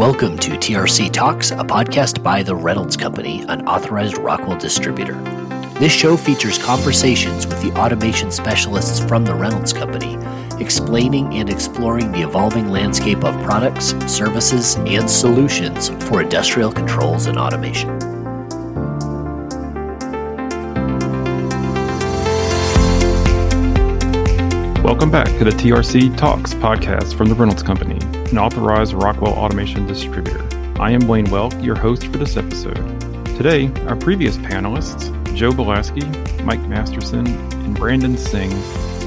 Welcome to TRC Talks, a podcast by the Reynolds Company, an authorized Rockwell distributor. This show features conversations with the automation specialists from the Reynolds Company, explaining and exploring the evolving landscape of products, services, and solutions for industrial controls and automation. Welcome back to the TRC Talks podcast from the Reynolds Company, an authorized Rockwell automation distributor. I am Wayne Welk, your host for this episode. Today, our previous panelists, Joe Belaski, Mike Masterson, and Brandon Singh,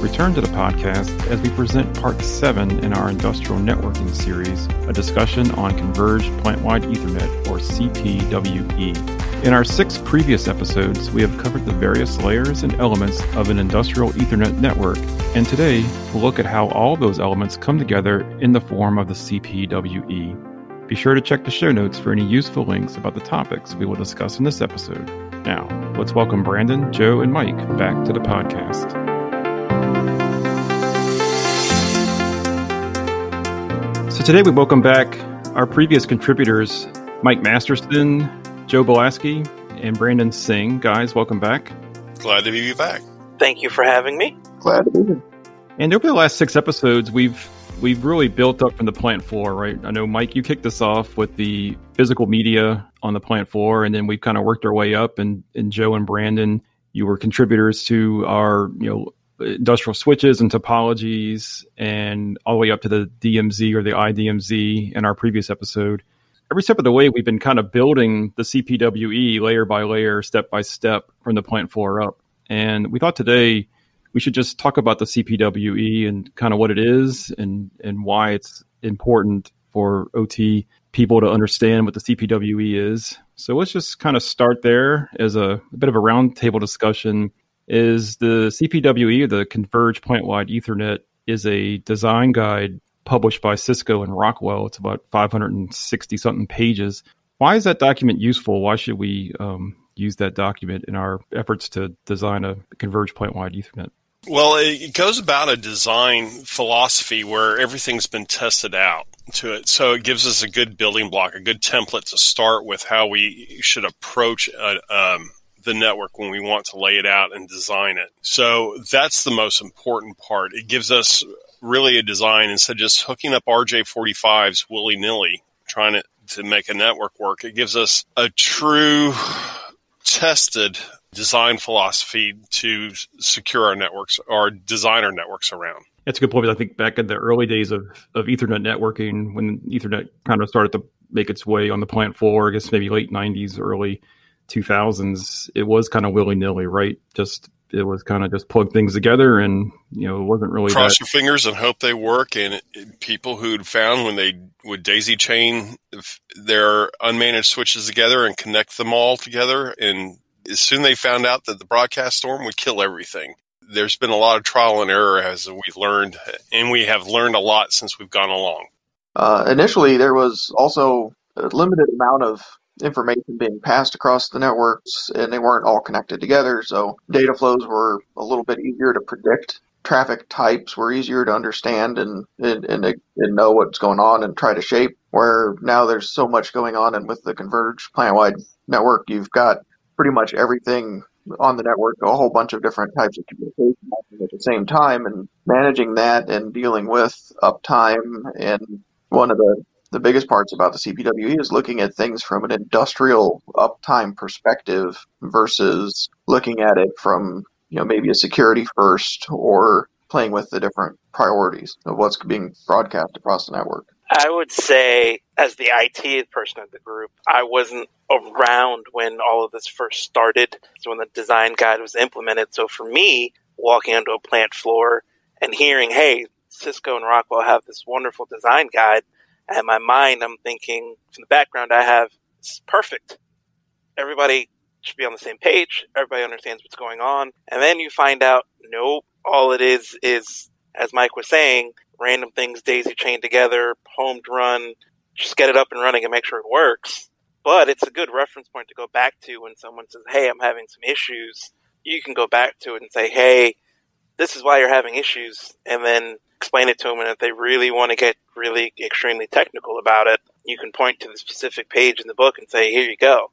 return to the podcast as we present part seven in our industrial networking series, a discussion on converged plant-wide Ethernet, or CPWE. In our six previous episodes, we have covered the various layers and elements of an industrial Ethernet network, and today we'll look at how all those elements come together in the form of the CPWE. Be sure to check the show notes for any useful links about the topics we will discuss in this episode. Now, let's welcome Brandon, Joe, and Mike back to the podcast. So today we welcome back our previous contributors, Mike Masterson, Joe Belaski and Brandon Singh. Guys, welcome back. Glad to be you back. Thank you for having me. Glad to be here. And over the last six episodes, we've we've really built up from the plant floor, right? I know Mike, you kicked us off with the physical media on the plant floor, and then we've kind of worked our way up. And, and Joe and Brandon, you were contributors to our you know industrial switches and topologies, and all the way up to the DMZ or the IDMZ in our previous episode every step of the way, we've been kind of building the CPWE layer by layer, step by step from the plant floor up. And we thought today we should just talk about the CPWE and kind of what it is and, and why it's important for OT people to understand what the CPWE is. So let's just kind of start there as a, a bit of a roundtable discussion. Is the CPWE, the Converged Plant Wide Ethernet, is a design guide published by Cisco and Rockwell. It's about 560 something pages. Why is that document useful? Why should we um, use that document in our efforts to design a converged plant wide Ethernet? Well, it goes about a design philosophy where everything's been tested out to it. So it gives us a good building block, a good template to start with how we should approach a, um, the network when we want to lay it out and design it. So that's the most important part. It gives us really a design instead of just hooking up RJ45s willy nilly, trying to, to make a network work. It gives us a true tested design philosophy to secure our networks our networks around. That's a good point. I think back in the early days of, of Ethernet networking, when Ethernet kind of started to make its way on the plant floor, I guess maybe late 90s, early 2000s, it was kind of willy nilly, right? Just it was kind of just plug things together and you know it wasn't really cross that. your fingers and hope they work. And people who'd found when they would daisy chain their unmanaged switches together and connect them all together. And as soon they found out that the broadcast storm would kill everything. There's been a lot of trial and error as we've learned and we have learned a lot since we've gone along. Uh, initially there was also a limited amount of information being passed across the networks and they weren't all connected together. So data flows were a little bit easier to predict. Traffic types were easier to understand and, and, and, and know what's going on and try to shape. Where now there's so much going on, and with the converged plant wide network, you've got pretty much everything on the network, a whole bunch of different types of communication at the same time, and managing that and dealing with uptime. And one of the the biggest parts about the CPWE is looking at things from an industrial uptime perspective versus looking at it from, you know, maybe a security first or playing with the different priorities of what's being broadcast across the network. I would say, as the IT person of the group, I wasn't around when all of this first started, so when the design guide was implemented. So for me, walking onto a plant floor and hearing, hey, Cisco and Rockwell have this wonderful design guide, and in my mind, I'm thinking from the background I have, it's perfect. Everybody should be on the same page. Everybody understands what's going on. And then you find out, nope, all it is is, as Mike was saying, random things daisy chained together, homed run, just get it up and running and make sure it works. But it's a good reference point to go back to when someone says, hey, I'm having some issues. You can go back to it and say, hey, this is why you're having issues. And then explain it to them. And if they really want to get really extremely technical about it, you can point to the specific page in the book and say, here you go.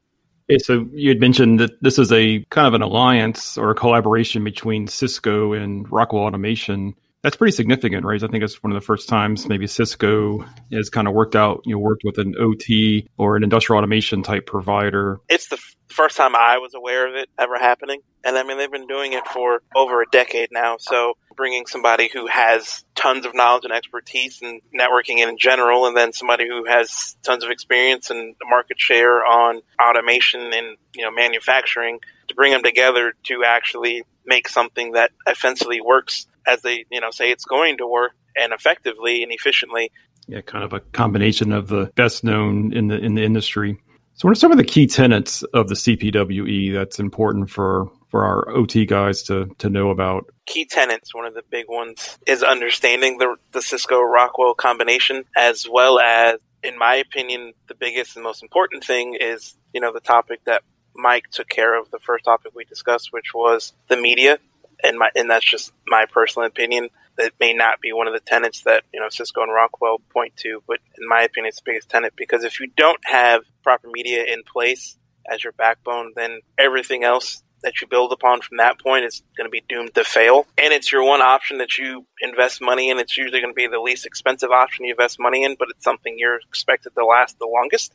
Okay, so you had mentioned that this is a kind of an alliance or a collaboration between Cisco and Rockwell Automation. That's pretty significant, right? I think it's one of the first times maybe Cisco has kind of worked out, you know, worked with an OT or an industrial automation type provider. It's the f- first time I was aware of it ever happening. And I mean, they've been doing it for over a decade now. So bringing somebody who has tons of knowledge and expertise in networking in general, and then somebody who has tons of experience and market share on automation and, you know, manufacturing to bring them together to actually make something that essentially works as they you know say it's going to work and effectively and efficiently. Yeah, kind of a combination of the best known in the in the industry. So, what are some of the key tenets of the CPWE that's important for for our OT guys to to know about? Key tenets, one of the big ones, is understanding the the Cisco Rockwell combination, as well as, in my opinion, the biggest and most important thing is you know the topic that Mike took care of, the first topic we discussed, which was the media and my and that's just my personal opinion. That may not be one of the tenets that you know Cisco and Rockwell point to, but in my opinion, it's the biggest tenet because if you don't have proper media in place as your backbone, then everything else that you build upon from that point is going to be doomed to fail. And it's your one option that you invest money in. It's usually going to be the least expensive option you invest money in, but it's something you're expected to last the longest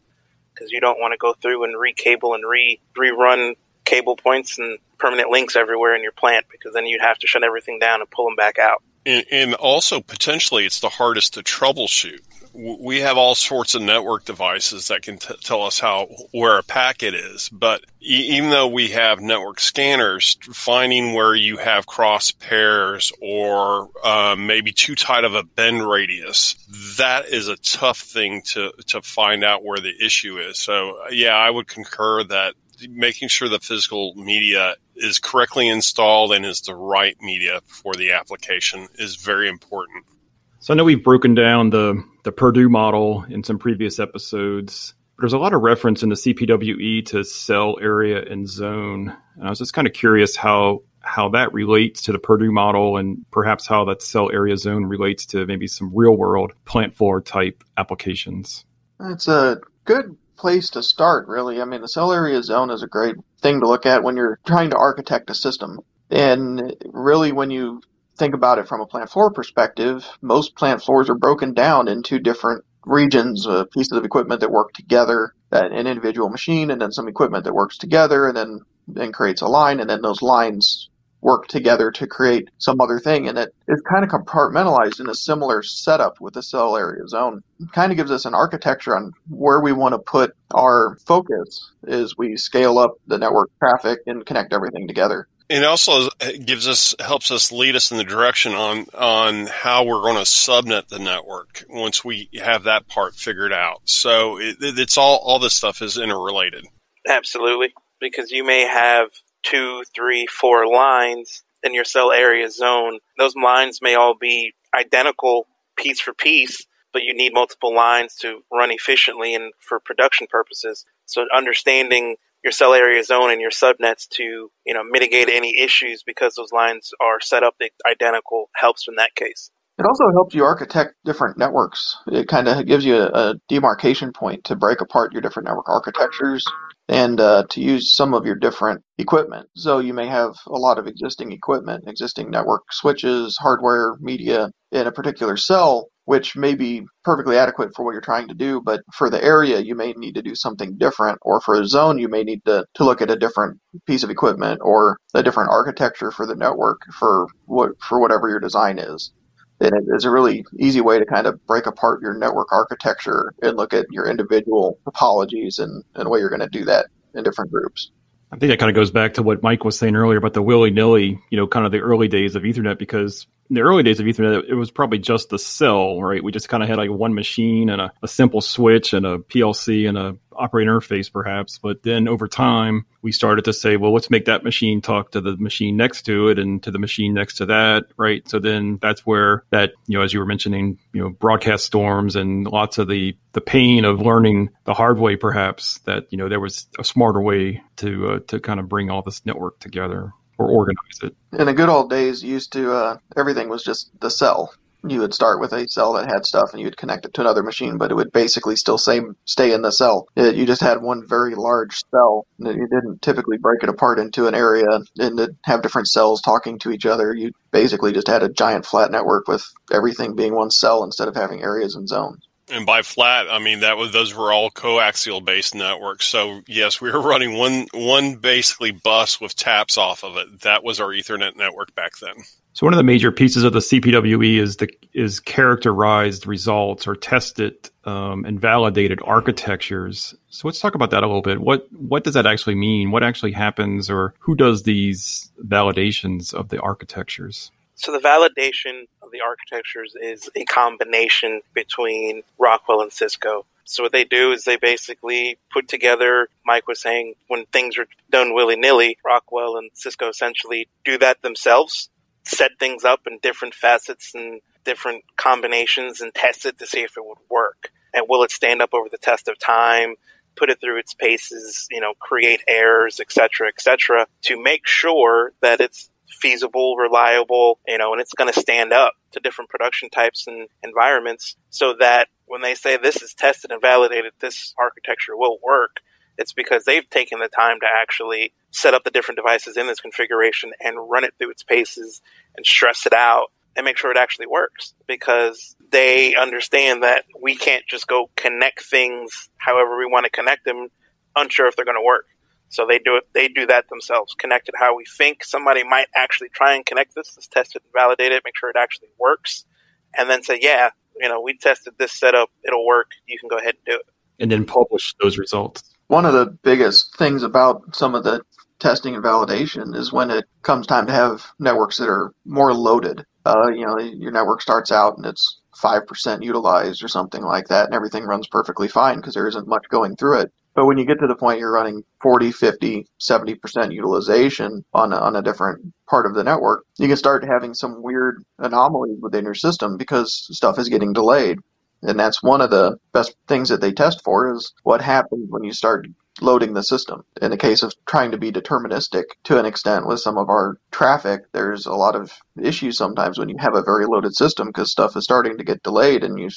because you don't want to go through and recable and re rerun cable points and permanent links everywhere in your plant because then you'd have to shut everything down and pull them back out. And, and also, potentially, it's the hardest to troubleshoot. We have all sorts of network devices that can t- tell us how where a packet is, but e- even though we have network scanners, finding where you have cross pairs or uh, maybe too tight of a bend radius, that is a tough thing to to find out where the issue is. So, yeah, I would concur that making sure the physical media is correctly installed and is the right media for the application is very important. So I know we've broken down the the Purdue model in some previous episodes. But there's a lot of reference in the CPWE to cell area and zone. And I was just kind of curious how how that relates to the Purdue model and perhaps how that cell area zone relates to maybe some real world plant floor type applications. That's a good place to start, really. I mean, the cell area zone is a great thing to look at when you're trying to architect a system. And really, when you think about it from a plant floor perspective, most plant floors are broken down into different regions, uh, pieces of equipment that work together, an individual machine, and then some equipment that works together, and then then creates a line, and then those lines work together to create some other thing. And it is kind of compartmentalized in a similar setup with the cell area zone. It kind of gives us an architecture on where we want to put our focus as we scale up the network traffic and connect everything together. It also gives us helps us lead us in the direction on on how we're going to subnet the network once we have that part figured out. So it, it's all all this stuff is interrelated. Absolutely, because you may have two, three, four lines in your cell area zone. Those lines may all be identical piece for piece, but you need multiple lines to run efficiently and for production purposes. So understanding your cell area zone and your subnets to, you know, mitigate any issues because those lines are set up identical helps in that case. It also helps you architect different networks. It kind of gives you a, a, demarcation point to break apart your different network architectures and uh, to use some of your different equipment. So you may have a lot of existing equipment, existing network switches, hardware, media in a particular cell, which may be perfectly adequate for what you're trying to do, but for the area, you may need to do something different, or for a zone, you may need to, to look at a different piece of equipment or a different architecture for the network for what for whatever your design is. And it is a really easy way to kind of break apart your network architecture and look at your individual topologies and, and the way you're going to do that in different groups. I think that kind of goes back to what Mike was saying earlier about the willy nilly, you know, kind of the early days of Ethernet, because the early days of Ethernet, it was probably just the cell, right? We just kind of had like one machine and a, a simple switch and a PLC and a operating interface, perhaps. But then over time, we started to say, well, let's make that machine talk to the machine next to it and to the machine next to that, right? So then that's where that, you know, as you were mentioning, you know, broadcast storms and lots of the the pain of learning the hard way, perhaps that you know there was a smarter way to uh, to kind of bring all this network together or organize it. In the good old days, used to uh, everything was just the cell. you would start with a cell that had stuff and you would connect it to another machine, but it would basically still same, stay in the cell. It, you just had one very large cell. And you didn't typically break it apart into an area and have different cells talking to each other. You basically just had a giant flat network with everything being one cell instead of having areas and zones. And by flat, I mean that was those were all coaxial based networks. So yes, we were running one one basically bus with taps off of it. That was our Ethernet network back then. So one of the major pieces of the CPWE is the is characterized results or tested um, and validated architectures. So let's talk about that a little bit. What what does that actually mean? What actually happens, or who does these validations of the architectures? So the validation of the architectures is a combination between Rockwell and Cisco. So what they do is they basically put together, Mike was saying, when things are done willy nilly, Rockwell and Cisco essentially do that themselves, set things up in different facets and different combinations and test it to see if it would work. And will it stand up over the test of time? Put it through its paces, you know, create errors, etc., etc., to make sure that it's feasible, reliable, you know, and it's going to stand up to different production types and environments so that when they say this is tested and validated, this architecture will work, it's because they've taken the time to actually set up the different devices in this configuration and run it through its paces and stress it out and make sure it actually works because they understand that we can't just go connect things however we want to connect them unsure if they're going to work so they do it. They do that themselves. Connect it how we think somebody might actually try and connect this. Let's test it and validate it. Make sure it actually works, and then say, yeah, you know, we tested this setup. It'll work. You can go ahead and do it. And then publish those results. One of the biggest things about some of the testing and validation is when it comes time to have networks that are more loaded. Uh, you know, your network starts out and it's 5% utilized or something like that, and everything runs perfectly fine because there isn't much going through it. But when you get to the point you're running 40, 50, 70% utilization on a, on a different part of the network, you can start having some weird anomalies within your system because stuff is getting delayed. And that's one of the best things that they test for is what happens when you start loading the system. In the case of trying to be deterministic to an extent with some of our traffic, there's a lot of issues sometimes when you have a very loaded system because stuff is starting to get delayed and you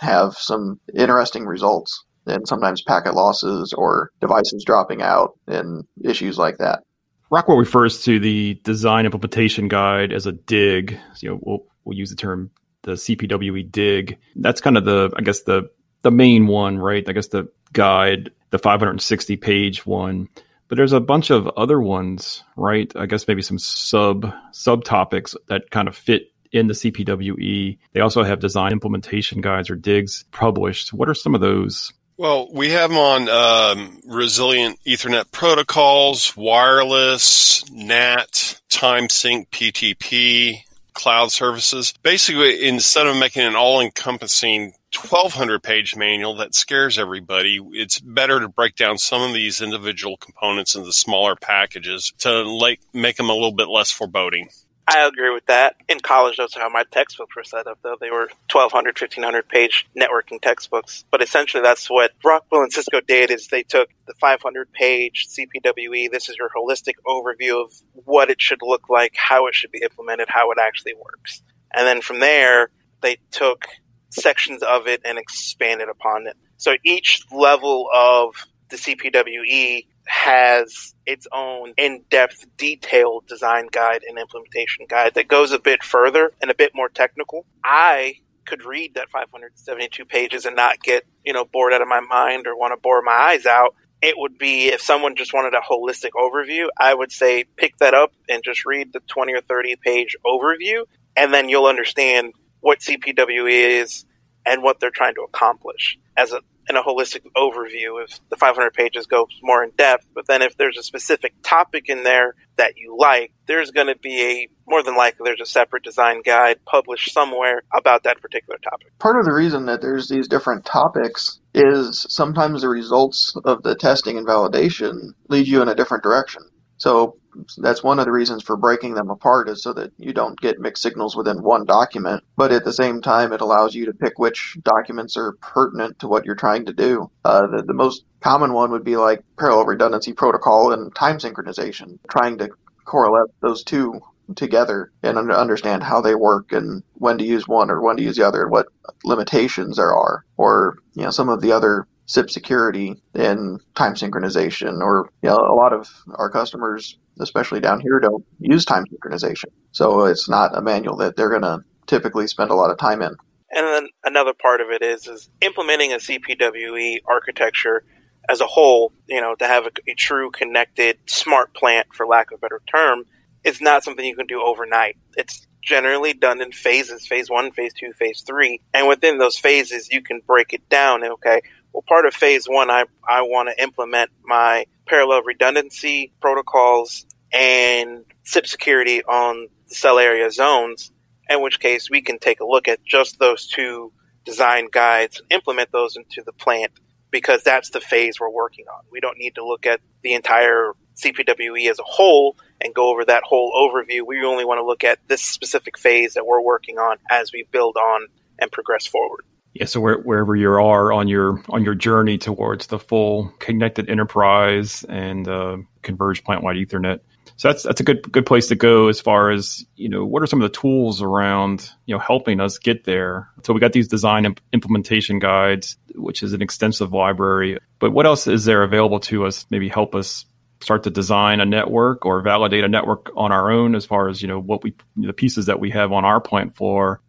have some interesting results and sometimes packet losses or devices dropping out and issues like that. Rockwell refers to the design implementation guide as a dig. So, you know, we'll, we'll use the term the CPWE dig. That's kind of the, I guess the the main one, right? I guess the guide, the 560 page one. But there's a bunch of other ones, right? I guess maybe some sub subtopics that kind of fit in the CPWE. They also have design implementation guides or digs published. What are some of those? Well, we have them on um, resilient Ethernet protocols, wireless, NAT, time sync, PTP, cloud services. Basically, instead of making an all encompassing 1200 page manual that scares everybody, it's better to break down some of these individual components into smaller packages to like, make them a little bit less foreboding. I agree with that. In college, that's how my textbooks were set up, though. They were 1,200, 1,500 page networking textbooks. But essentially, that's what Rockwell and Cisco did is they took the 500 page CPWE. This is your holistic overview of what it should look like, how it should be implemented, how it actually works. And then from there, they took sections of it and expanded upon it. So each level of the CPWE has its own in-depth, detailed design guide and implementation guide that goes a bit further and a bit more technical. I could read that 572 pages and not get, you know, bored out of my mind or want to bore my eyes out. It would be if someone just wanted a holistic overview, I would say pick that up and just read the 20 or 30 page overview and then you'll understand what CPW is and what they're trying to accomplish as a in a holistic overview if the 500 pages goes more in depth. But then if there's a specific topic in there that you like, there's going to be a more than likely there's a separate design guide published somewhere about that particular topic. Part of the reason that there's these different topics is sometimes the results of the testing and validation lead you in a different direction. So that's one of the reasons for breaking them apart is so that you don't get mixed signals within one document. But at the same time, it allows you to pick which documents are pertinent to what you're trying to do. Uh, the, the most common one would be like parallel redundancy protocol and time synchronization, trying to correlate those two together and understand how they work and when to use one or when to use the other and what limitations there are or you know some of the other CIP security and time synchronization or you know a lot of our customers especially down here don't use time synchronization so it's not a manual that they're going to typically spend a lot of time in and then another part of it is is implementing a CPWE architecture as a whole, you know, to have a, a, true connected smart plant, for lack of a better term, is not something you can do overnight. It's generally done in phases, phase one, phase two, phase three. And within those phases, you can break it down. Okay, well, part of phase one, I, I want to implement my parallel redundancy protocols and CIP security on the cell area zones, in which case we can take a look at just those two design guides, and implement those into the plant because that's the phase we're working on. We don't need to look at the entire CPWE as a whole and go over that whole overview. We only want to look at this specific phase that we're working on as we build on and progress forward. Yeah, so where, wherever you are on your on your journey towards the full connected enterprise and uh, converged plant-wide Ethernet, so that's that's a good good place to go as far as you know what are some of the tools around you know helping us get there. So we got these design imp- implementation guides, which is an extensive library. But what else is there available to us? Maybe help us start to design a network or validate a network on our own as far as you know what we the pieces that we have on our plant floor.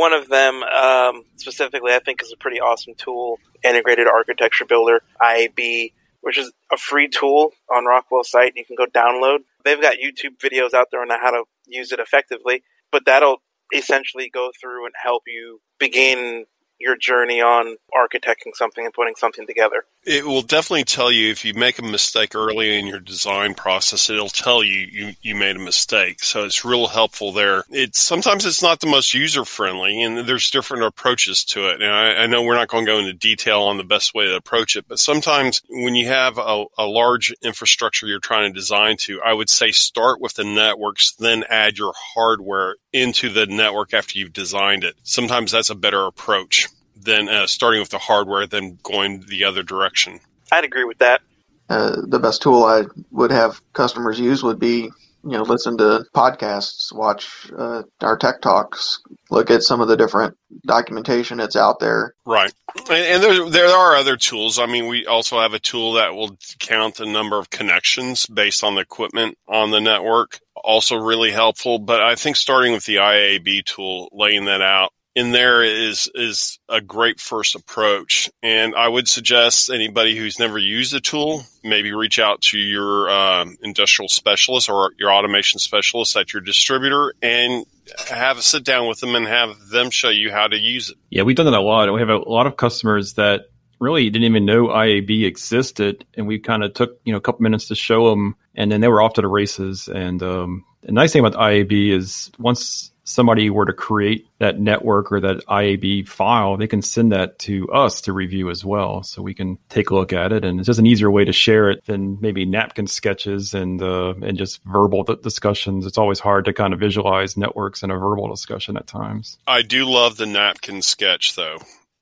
One of them um, specifically, I think, is a pretty awesome tool. Integrated Architecture Builder (IAB) which is a free tool on Rockwell's site. You can go download. They've got YouTube videos out there on how to use it effectively, but that'll essentially go through and help you begin your journey on architecting something and putting something together. It will definitely tell you if you make a mistake early in your design process. It'll tell you you, you made a mistake, so it's real helpful there. It's sometimes it's not the most user friendly, and there's different approaches to it. And I, I, know we're not going to go into detail on the best way to approach it, but sometimes when you have a, a large infrastructure you're trying to design to, I would say start with the networks, then add your hardware into the network after you've designed it. Sometimes that's a better approach than uh, starting with the hardware, then going the other direction. I'd agree with that. Uh, the best tool I would have customers use would be you know listen to podcasts watch uh, our tech talks look at some of the different documentation that's out there right and, and, there, there are other tools i mean we also have a tool that will count the number of connections based on the equipment on the network also really helpful but i think starting with the iab tool laying that out in there is is a great first approach. And i would suggest anybody who's never used the tool maybe reach out to your um, industrial specialist or your automation specialist at your distributor and have a sit down with them and have them show you how to use it. Yeah we've done that a lot. We have a lot of customers that really didn't even know iab existed. And we kind of took you know a couple minutes to show them and then they were off to the races. And um, the nice thing about iab is once somebody were to create that network or that IAB file, they can send that to us to review as well. So we can take a look at it. And it's just an easier way to share it than maybe napkin sketches and, uh, and just verbal discussions. It's always hard to kind of visualize networks in a verbal discussion at times. I do love the napkin sketch though.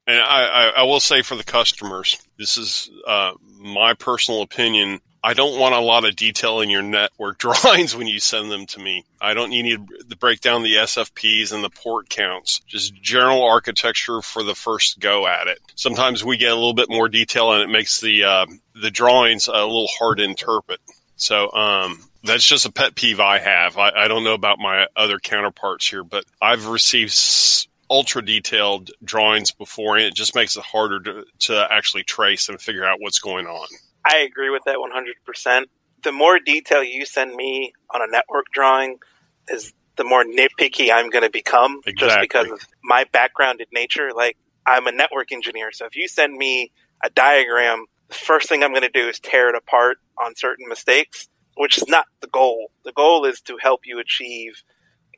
And I, I, I will say for the customers, this is uh, my personal opinion. I don't want a lot of detail in your network drawings when you send them to me. I don't need to break down the SFPs and the port counts. Just general architecture for the first go at it. Sometimes we get a little bit more detail and it makes the uh, the drawings a little hard to interpret. So um, that's just a pet peeve I have. I, I don't know about my other counterparts here, but I've received ultra detailed drawings before and it just makes it harder to, to actually trace and figure out what's going on. I agree with that 100%. The more detail you send me on a network drawing is the more nitpicky I'm going to become exactly. just because of my background in nature. Like, I'm a network engineer. So if you send me a diagram, the first thing I'm going to do is tear it apart on certain mistakes, which is not the goal. The goal is to help you achieve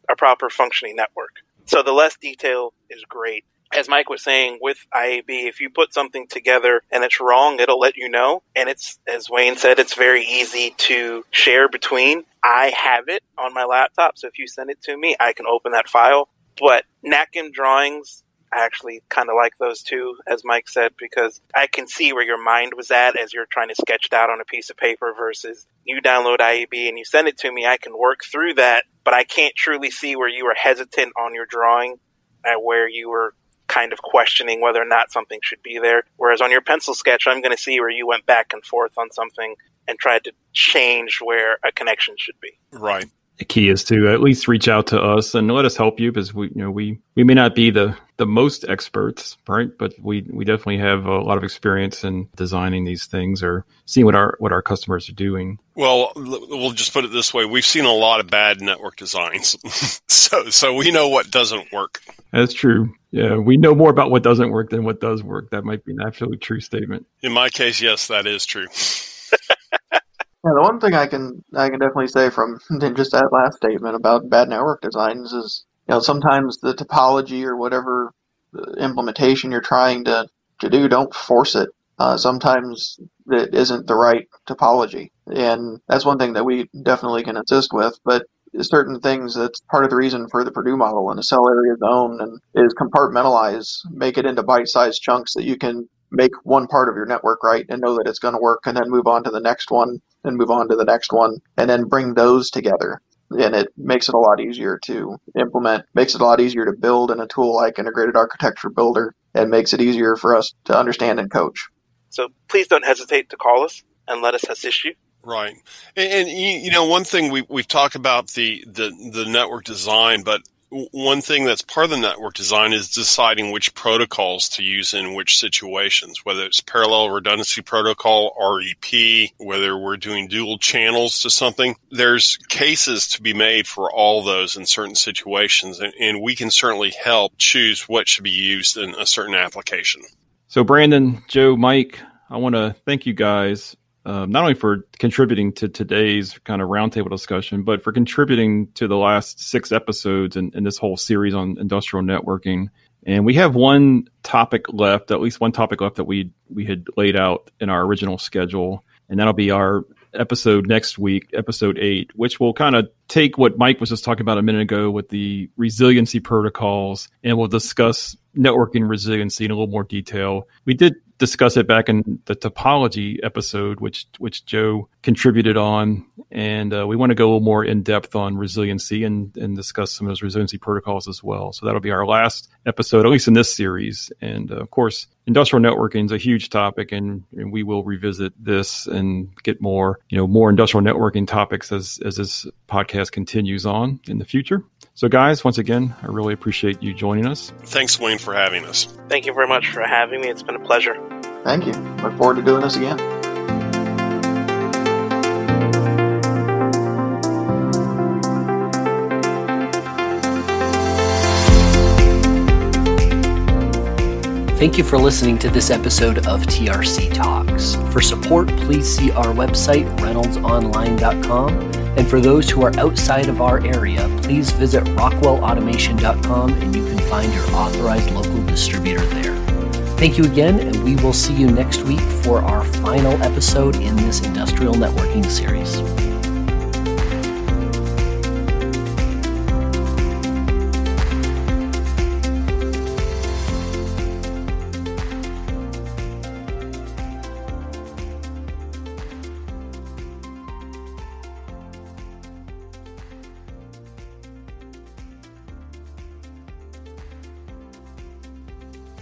a proper functioning network. So the less detail is great as Mike was saying with IAB, if you put something together and it's wrong, it'll let you know. And it's, as Wayne said, it's very easy to share between. I have it on my laptop, so if you send it to me, I can open that file. But napkin drawings, I actually kind of like those too, as Mike said, because I can see where your mind was at as you're trying to sketch it out on a piece of paper versus you download IAB and you send it to me. I can work through that but I can't truly see where you were hesitant on your drawing and where you were kind of questioning whether or not something should be there. Whereas on your pencil sketch, I'm going to see where you went back and forth on something and tried to change where a connection should be. Right the key is to at least reach out to us and let us help you because we you know we we may not be the the most experts right? But we we definitely have a lot of experience in designing these things or seeing what our what our customers are doing. Well we'll just put it this way. We've seen a lot of bad network designs. So so we know what doesn't work. That's true. Yeah we know more about what doesn't work than what does work. That might be an absolutely true statement. In my case yes that is true. Yeah, the one thing I can I can definitely say from just that last statement about bad network designs is you know sometimes the topology or whatever implementation you're trying to to do don't force it. Uh, sometimes it isn't the right topology, and that's one thing that we definitely can assist with. But certain things that's part of the reason for the Purdue model and a cell area zone and is compartmentalize, make it into bite-sized chunks that you can make one part of your network right and know that it's going to work and then move on to the next one and move on to the next one and then bring those together and it makes it a lot easier to implement makes it a lot easier to build in a tool like integrated architecture builder and makes it easier for us to understand and coach. So please don't hesitate to call us and let us assist you. Right. And, and you know one thing we, we've talked about the, the the network design but one thing that's part of the network design is deciding which protocols to use in which situations, whether it's parallel redundancy protocol, REP, whether we're doing dual channels to something. There's cases to be made for all those in certain situations, and, and we can certainly help choose what should be used in a certain application. So, Brandon, Joe, Mike, I want to thank you guys um, not only for contributing to today's kind of roundtable discussion, but for contributing to the last six episodes in, in this whole series on industrial networking. And we have one topic left, at least one topic left that we we had laid out in our original schedule, and that'll be our episode next week, episode eight, which will kind of take what Mike was just talking about a minute ago with the resiliency protocols, and we'll discuss networking resiliency in a little more detail. We did discuss it back in the topology episode, which which Joe contributed on, and uh, we want to go a little more in depth on resiliency and and discuss some of those resiliency protocols as well. So that'll be our last episode, at least in this series. And uh, of course, industrial networking is a huge topic, and, and we will revisit this and get more you know more industrial networking topics as as this podcast continues on in the future. So, guys, once again, I really appreciate you joining us. Thanks, Wayne, for having us. Thank you very much for having me. It's been a pleasure. Thank you. Look forward to doing this again. Thank you for listening to this episode of TRC Talks. For support, please see our website, reynoldsonline.com and for those who are outside of our area, please visit rockwellautomation.com and you can find your authorized local distributor there. Thank you again, and we will see you next week for our final episode in this industrial networking series.